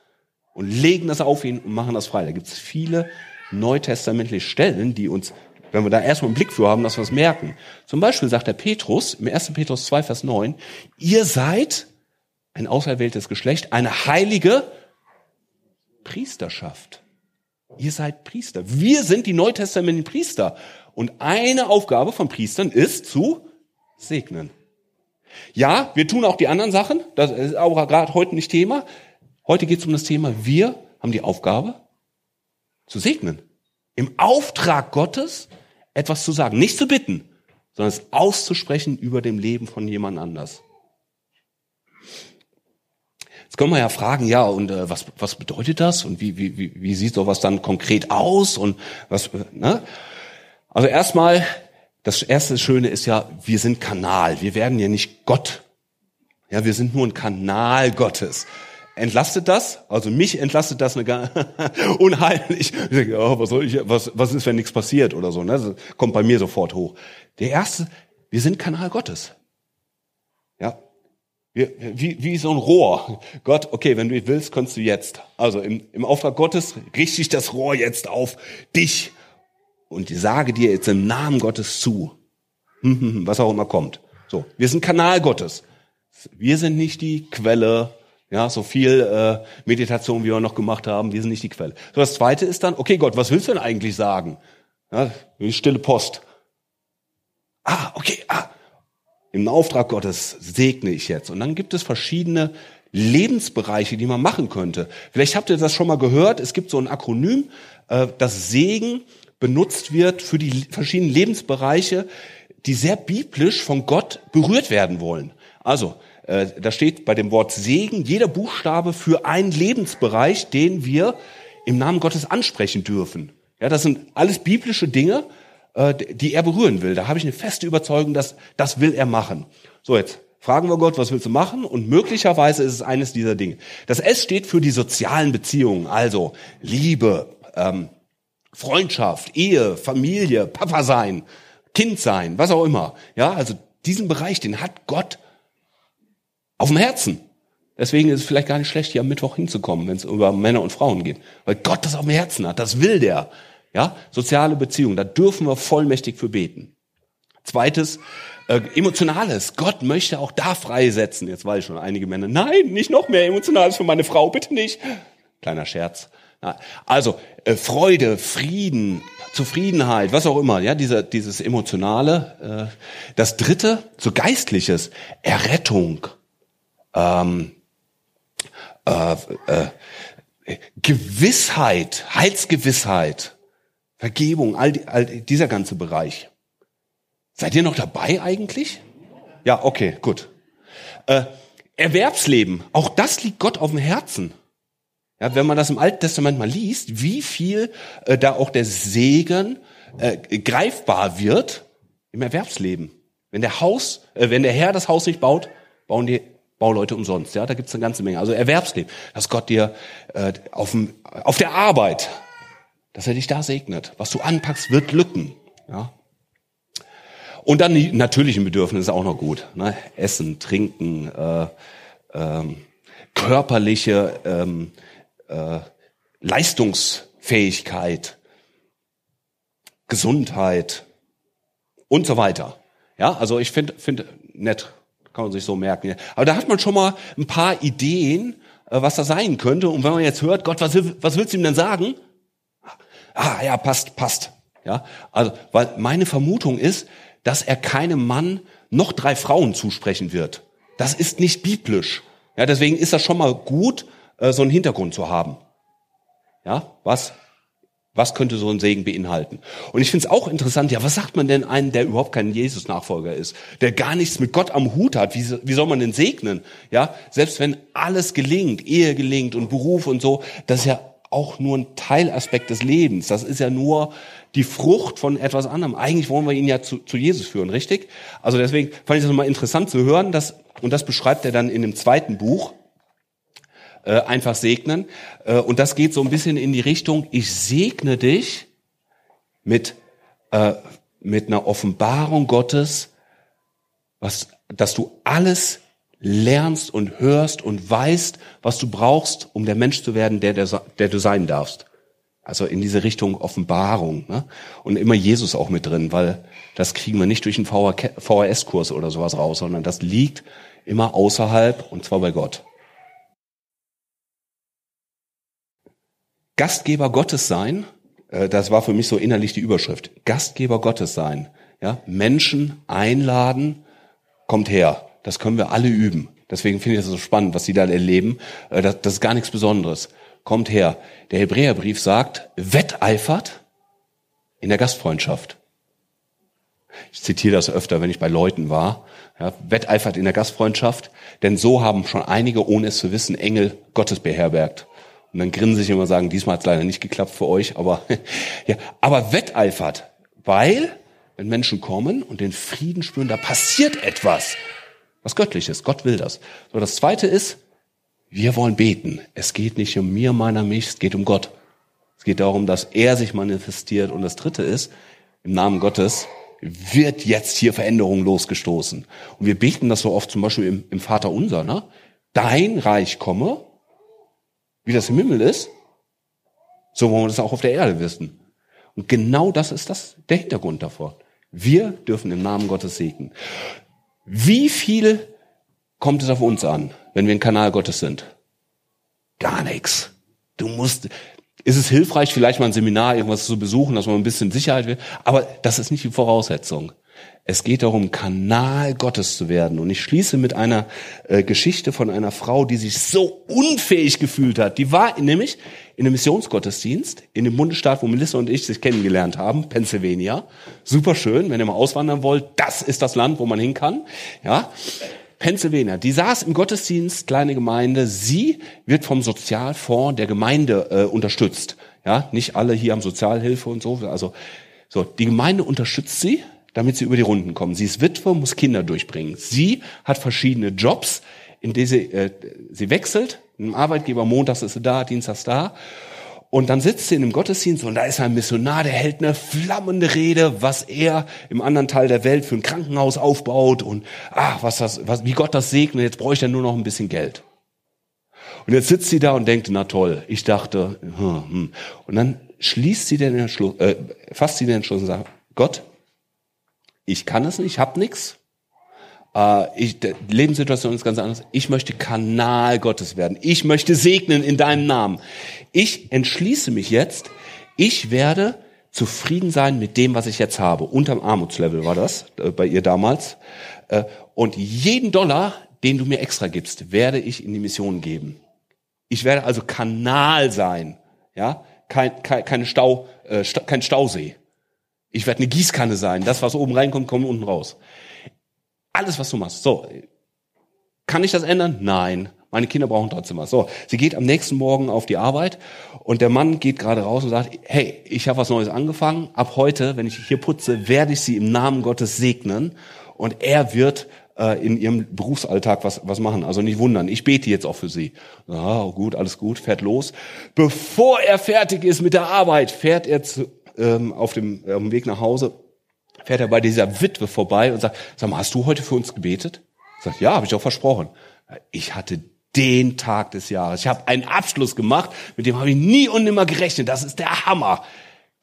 und legen das auf ihn und machen das frei. Da gibt es viele neutestamentliche Stellen, die uns, wenn wir da erstmal einen Blick für haben, dass wir es merken. Zum Beispiel sagt der Petrus im 1. Petrus 2, Vers 9, ihr seid ein auserwähltes Geschlecht, eine heilige Priesterschaft. Ihr seid Priester. Wir sind die neutestamentlichen Priester. Und eine Aufgabe von Priestern ist zu segnen. Ja, wir tun auch die anderen Sachen. Das ist aber gerade heute nicht Thema. Heute geht es um das Thema, wir haben die Aufgabe zu segnen. Im Auftrag Gottes etwas zu sagen. Nicht zu bitten, sondern es auszusprechen über dem Leben von jemand anders. Jetzt können wir ja fragen, ja, und äh, was, was bedeutet das? Und wie, wie, wie, wie sieht sowas dann konkret aus? Und was, äh, ne? Also erstmal, das erste Schöne ist ja, wir sind Kanal. Wir werden ja nicht Gott. Ja, wir sind nur ein Kanal Gottes. Entlastet das? Also mich entlastet das eine unheimlich. Ich denke, oh, was soll ich, was, was ist, wenn nichts passiert oder so, ne? Das kommt bei mir sofort hoch. Der erste, wir sind Kanal Gottes. Ja, wie, wie so ein Rohr. Gott, okay, wenn du willst, kannst du jetzt. Also im, im Auftrag Gottes richte ich das Rohr jetzt auf dich und ich sage dir jetzt im Namen Gottes zu. Hm, hm, hm, was auch immer kommt. So, wir sind Kanal Gottes. Wir sind nicht die Quelle. Ja, so viel äh, Meditation, wie wir noch gemacht haben, wir sind nicht die Quelle. So, das zweite ist dann, okay Gott, was willst du denn eigentlich sagen? Ja, stille Post. Ah, okay, ah, im Auftrag Gottes segne ich jetzt. Und dann gibt es verschiedene Lebensbereiche, die man machen könnte. Vielleicht habt ihr das schon mal gehört. Es gibt so ein Akronym, äh, das Segen benutzt wird für die verschiedenen Lebensbereiche, die sehr biblisch von Gott berührt werden wollen. Also, äh, da steht bei dem Wort Segen jeder Buchstabe für einen Lebensbereich, den wir im Namen Gottes ansprechen dürfen. Ja, das sind alles biblische Dinge, äh, die er berühren will. Da habe ich eine feste Überzeugung, dass das will er machen. So, jetzt fragen wir Gott, was willst du machen? Und möglicherweise ist es eines dieser Dinge. Das S steht für die sozialen Beziehungen, also Liebe, ähm, Freundschaft, Ehe, Familie, Papa sein, Kind sein, was auch immer. Ja, also diesen Bereich, den hat Gott auf dem Herzen. Deswegen ist es vielleicht gar nicht schlecht, hier am Mittwoch hinzukommen, wenn es über Männer und Frauen geht. Weil Gott das auf dem Herzen hat, das will der. Ja, soziale Beziehungen, da dürfen wir vollmächtig für beten. Zweites, äh, emotionales. Gott möchte auch da freisetzen. Jetzt weiß ich schon einige Männer, nein, nicht noch mehr emotionales für meine Frau, bitte nicht. Kleiner Scherz. Also äh, Freude, Frieden, Zufriedenheit, was auch immer, ja, dieser, dieses emotionale. Äh, das dritte, so geistliches, Errettung, ähm, äh, äh, Gewissheit, Heilsgewissheit. Vergebung, all, all dieser ganze Bereich. Seid ihr noch dabei eigentlich? Ja, okay, gut. Äh, Erwerbsleben, auch das liegt Gott auf dem Herzen. Ja, wenn man das im Alten Testament mal liest, wie viel äh, da auch der Segen äh, greifbar wird im Erwerbsleben. Wenn der Haus, äh, wenn der Herr das Haus nicht baut, bauen die Bauleute umsonst. Ja, da gibt's eine ganze Menge. Also Erwerbsleben, dass Gott dir äh, auf, dem, auf der Arbeit dass er dich da segnet. Was du anpackst, wird glücken. Ja? Und dann die natürlichen Bedürfnisse auch noch gut. Ne? Essen, Trinken, äh, ähm, körperliche ähm, äh, Leistungsfähigkeit, Gesundheit und so weiter. Ja, also ich finde finde nett. Kann man sich so merken. Aber da hat man schon mal ein paar Ideen, äh, was das sein könnte. Und wenn man jetzt hört, Gott, was, was willst du ihm denn sagen? Ah, ja, passt, passt. Ja, also, weil meine Vermutung ist, dass er keinem Mann noch drei Frauen zusprechen wird. Das ist nicht biblisch. Ja, deswegen ist das schon mal gut, äh, so einen Hintergrund zu haben. Ja, was, was könnte so ein Segen beinhalten? Und ich finde es auch interessant, ja, was sagt man denn einem, der überhaupt kein Jesus-Nachfolger ist, der gar nichts mit Gott am Hut hat? Wie, wie soll man denn segnen? Ja, selbst wenn alles gelingt, Ehe gelingt und Beruf und so, das ist ja auch nur ein Teilaspekt des Lebens. Das ist ja nur die Frucht von etwas anderem. Eigentlich wollen wir ihn ja zu, zu Jesus führen, richtig? Also deswegen fand ich das mal interessant zu hören, dass, und das beschreibt er dann in dem zweiten Buch, äh, einfach segnen. Äh, und das geht so ein bisschen in die Richtung, ich segne dich mit, äh, mit einer Offenbarung Gottes, was, dass du alles lernst und hörst und weißt, was du brauchst, um der Mensch zu werden, der, der, der du sein darfst. Also in diese Richtung Offenbarung. Ne? Und immer Jesus auch mit drin, weil das kriegen wir nicht durch einen VHS-Kurs oder sowas raus, sondern das liegt immer außerhalb und zwar bei Gott. Gastgeber Gottes sein, äh, das war für mich so innerlich die Überschrift. Gastgeber Gottes sein. Ja? Menschen einladen, kommt her. Das können wir alle üben. Deswegen finde ich das so spannend, was sie da erleben. Äh, das, das ist gar nichts Besonderes. Kommt her. Der Hebräerbrief sagt, wetteifert in der Gastfreundschaft. Ich zitiere das öfter, wenn ich bei Leuten war. Ja, wetteifert in der Gastfreundschaft, denn so haben schon einige, ohne es zu wissen, Engel Gottes beherbergt. Und dann grinsen sich immer sagen, diesmal hat es leider nicht geklappt für euch, aber ja, aber wetteifert, weil wenn Menschen kommen und den Frieden spüren, da passiert etwas. Was göttliches. Gott will das. So, das zweite ist, wir wollen beten. Es geht nicht um mir, meiner, mich, es geht um Gott. Es geht darum, dass er sich manifestiert. Und das dritte ist, im Namen Gottes wird jetzt hier Veränderung losgestoßen. Und wir beten das so oft zum Beispiel im, im Vater unser, ne? Dein Reich komme, wie das im Himmel ist, so wollen wir das auch auf der Erde wissen. Und genau das ist das, der Hintergrund davor. Wir dürfen im Namen Gottes segnen. Wie viel kommt es auf uns an, wenn wir ein Kanal Gottes sind? Gar nichts. Du musst, ist es hilfreich, vielleicht mal ein Seminar, irgendwas zu besuchen, dass man ein bisschen Sicherheit will, aber das ist nicht die Voraussetzung. Es geht darum, Kanal Gottes zu werden. Und ich schließe mit einer äh, Geschichte von einer Frau, die sich so unfähig gefühlt hat. Die war nämlich in einem Missionsgottesdienst in dem Bundesstaat, wo Melissa und ich sich kennengelernt haben, Pennsylvania. Super schön, wenn ihr mal auswandern wollt. Das ist das Land, wo man hin kann. Ja. Pennsylvania. Die saß im Gottesdienst, kleine Gemeinde. Sie wird vom Sozialfonds der Gemeinde äh, unterstützt. Ja, nicht alle hier haben Sozialhilfe und so. Also so, die Gemeinde unterstützt sie damit sie über die Runden kommen. Sie ist Witwe, muss Kinder durchbringen. Sie hat verschiedene Jobs, in denen sie, äh, sie wechselt. Ein Arbeitgeber, montags ist sie da, dienstags da. Und dann sitzt sie in einem Gottesdienst und da ist ein Missionar, der hält eine flammende Rede, was er im anderen Teil der Welt für ein Krankenhaus aufbaut und ach, was das, was, wie Gott das segnet, jetzt bräuchte er nur noch ein bisschen Geld. Und jetzt sitzt sie da und denkt, na toll, ich dachte, hm, hm. und dann schließt sie den Entschluss, äh, fasst sie den Entschluss und sagt, Gott, ich kann es nicht, ich habe nichts. Äh, ich, die Lebenssituation ist ganz anders. Ich möchte Kanal Gottes werden. Ich möchte segnen in deinem Namen. Ich entschließe mich jetzt, ich werde zufrieden sein mit dem, was ich jetzt habe. Unterm Armutslevel war das äh, bei ihr damals. Äh, und jeden Dollar, den du mir extra gibst, werde ich in die Mission geben. Ich werde also Kanal sein, ja, kein, kein, keine Stau, äh, kein Stausee. Ich werde eine Gießkanne sein. Das, was oben reinkommt, kommt unten raus. Alles, was du machst. So. Kann ich das ändern? Nein. Meine Kinder brauchen trotzdem was. So, sie geht am nächsten Morgen auf die Arbeit und der Mann geht gerade raus und sagt, hey, ich habe was Neues angefangen. Ab heute, wenn ich hier putze, werde ich sie im Namen Gottes segnen und er wird äh, in ihrem Berufsalltag was, was machen. Also nicht wundern, ich bete jetzt auch für sie. Ah, gut, alles gut, fährt los. Bevor er fertig ist mit der Arbeit, fährt er zu, ähm, auf, dem, auf dem Weg nach Hause, fährt er bei dieser Witwe vorbei und sagt, sag mal, hast du heute für uns gebetet? Sagt, ja, habe ich auch versprochen. Ich hatte den Tag des Jahres. Ich habe einen Abschluss gemacht, mit dem habe ich nie und nimmer gerechnet. Das ist der Hammer.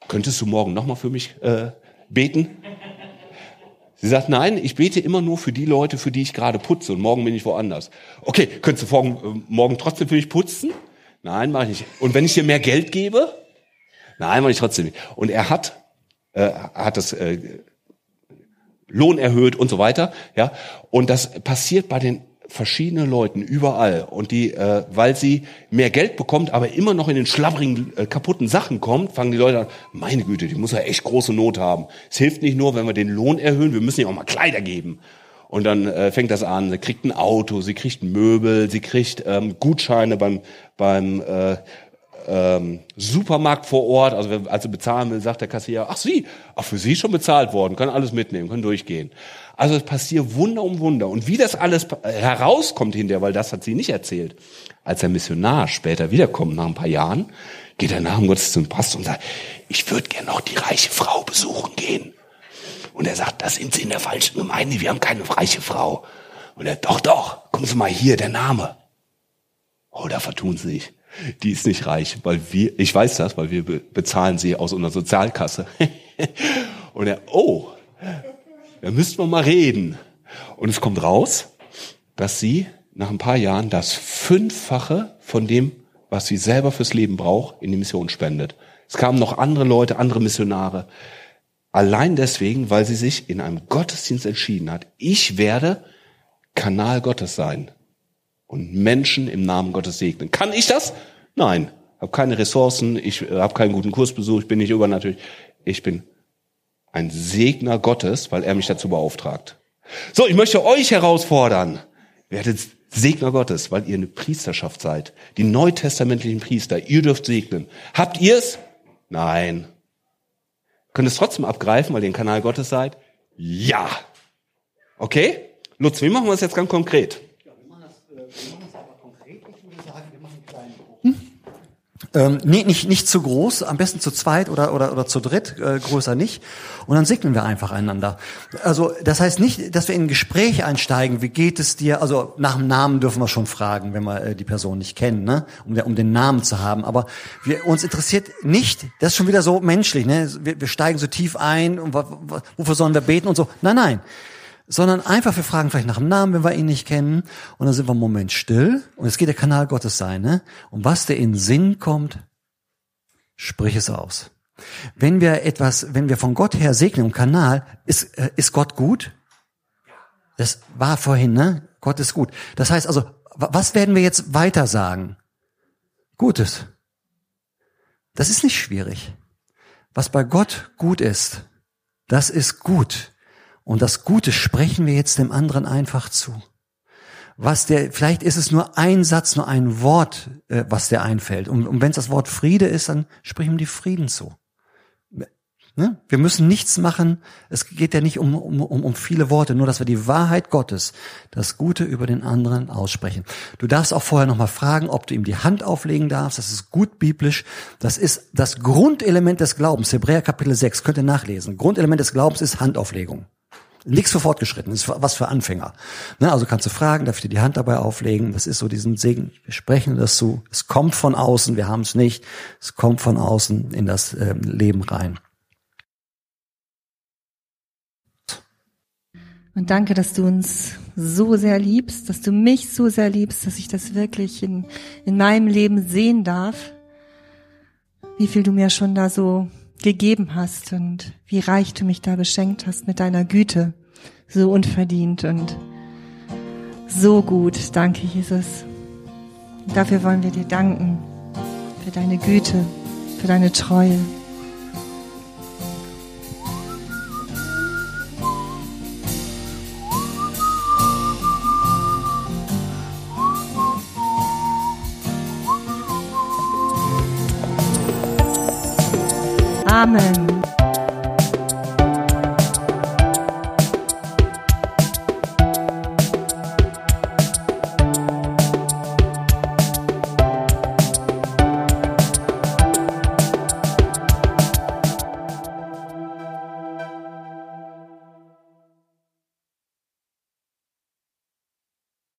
Könntest du morgen nochmal für mich äh, beten? Sie sagt, nein, ich bete immer nur für die Leute, für die ich gerade putze und morgen bin ich woanders. Okay, könntest du morgen, äh, morgen trotzdem für mich putzen? Nein, mache ich nicht. Und wenn ich dir mehr Geld gebe? Nein, mache ich trotzdem nicht. Und er hat, äh, hat das äh, Lohn erhöht und so weiter. Ja, und das passiert bei den verschiedenen Leuten überall und die, äh, weil sie mehr Geld bekommt, aber immer noch in den schlabberigen, äh, kaputten Sachen kommt, fangen die Leute an, meine Güte, die muss ja echt große Not haben. Es hilft nicht nur, wenn wir den Lohn erhöhen, wir müssen ihr auch mal Kleider geben. Und dann äh, fängt das an, sie kriegt ein Auto, sie kriegt Möbel, sie kriegt ähm, Gutscheine beim, beim äh, ähm, Supermarkt vor Ort, also als sie bezahlen will, sagt der Kassierer, ach Sie, ach für Sie schon bezahlt worden, können alles mitnehmen, können durchgehen. Also es passiert Wunder um Wunder. Und wie das alles herauskommt hinterher, weil das hat sie nicht erzählt, als der Missionar später wiederkommt, nach ein paar Jahren, geht er nach dem Gottesdienst zum Pastor und sagt, ich würde gerne noch die reiche Frau besuchen gehen. Und er sagt, das sind Sie in der falschen Gemeinde, wir haben keine reiche Frau. Und er, doch, doch, kommen Sie mal hier, der Name. Oh, da vertun Sie sich die ist nicht reich, weil wir, ich weiß das, weil wir bezahlen sie aus unserer Sozialkasse. Und er, oh, da müssten wir mal reden. Und es kommt raus, dass sie nach ein paar Jahren das Fünffache von dem, was sie selber fürs Leben braucht, in die Mission spendet. Es kamen noch andere Leute, andere Missionare. Allein deswegen, weil sie sich in einem Gottesdienst entschieden hat, ich werde Kanal Gottes sein und Menschen im Namen Gottes segnen. Kann ich das? Nein. Habe keine Ressourcen, ich habe keinen guten Kursbesuch, ich bin nicht übernatürlich. Ich bin ein Segner Gottes, weil er mich dazu beauftragt. So, ich möchte euch herausfordern. Werdet Segner Gottes, weil ihr eine Priesterschaft seid. Die neutestamentlichen Priester. Ihr dürft segnen. Habt ihr es? Nein. Könnt es trotzdem abgreifen, weil ihr ein Kanal Gottes seid? Ja. Okay? Lutz, wie machen wir es jetzt ganz konkret? Ähm, nee, nicht, nicht zu groß, am besten zu zweit oder, oder, oder zu dritt, äh, größer nicht. Und dann segnen wir einfach einander. Also das heißt nicht, dass wir in ein Gespräch einsteigen, wie geht es dir? Also nach dem Namen dürfen wir schon fragen, wenn wir äh, die Person nicht kennen, ne? um, der, um den Namen zu haben. Aber wir, uns interessiert nicht, das ist schon wieder so menschlich, ne? wir, wir steigen so tief ein, und wofür sollen wir beten und so. Nein, nein sondern einfach, wir fragen vielleicht nach dem Namen, wenn wir ihn nicht kennen, und dann sind wir einen Moment still, und es geht der Kanal Gottes sein, ne? Und was dir in Sinn kommt, sprich es aus. Wenn wir etwas, wenn wir von Gott her segnen im Kanal, ist, äh, ist Gott gut? Das war vorhin, ne? Gott ist gut. Das heißt also, was werden wir jetzt weiter sagen? Gutes. Das ist nicht schwierig. Was bei Gott gut ist, das ist gut. Und das Gute sprechen wir jetzt dem anderen einfach zu. Was der, vielleicht ist es nur ein Satz, nur ein Wort, äh, was der einfällt. Und, und wenn es das Wort Friede ist, dann sprechen wir die Frieden zu. Ne? Wir müssen nichts machen. Es geht ja nicht um, um, um, um viele Worte, nur dass wir die Wahrheit Gottes, das Gute über den anderen aussprechen. Du darfst auch vorher nochmal fragen, ob du ihm die Hand auflegen darfst. Das ist gut biblisch. Das ist das Grundelement des Glaubens. Hebräer Kapitel 6, könnt ihr nachlesen. Grundelement des Glaubens ist Handauflegung. Nichts für Fortgeschritten, ist was für Anfänger. Ne, also kannst du fragen, darf ich dir die Hand dabei auflegen? Das ist so diesen Segen. Wir sprechen das zu. Es kommt von außen, wir haben es nicht. Es kommt von außen in das äh, Leben rein. Und danke, dass du uns so sehr liebst, dass du mich so sehr liebst, dass ich das wirklich in, in meinem Leben sehen darf. Wie viel du mir schon da so gegeben hast und wie reich du mich da beschenkt hast mit deiner Güte. So unverdient und so gut. Danke, Jesus. dafür wollen wir dir danken. Für deine Güte, für deine Treue. Amen.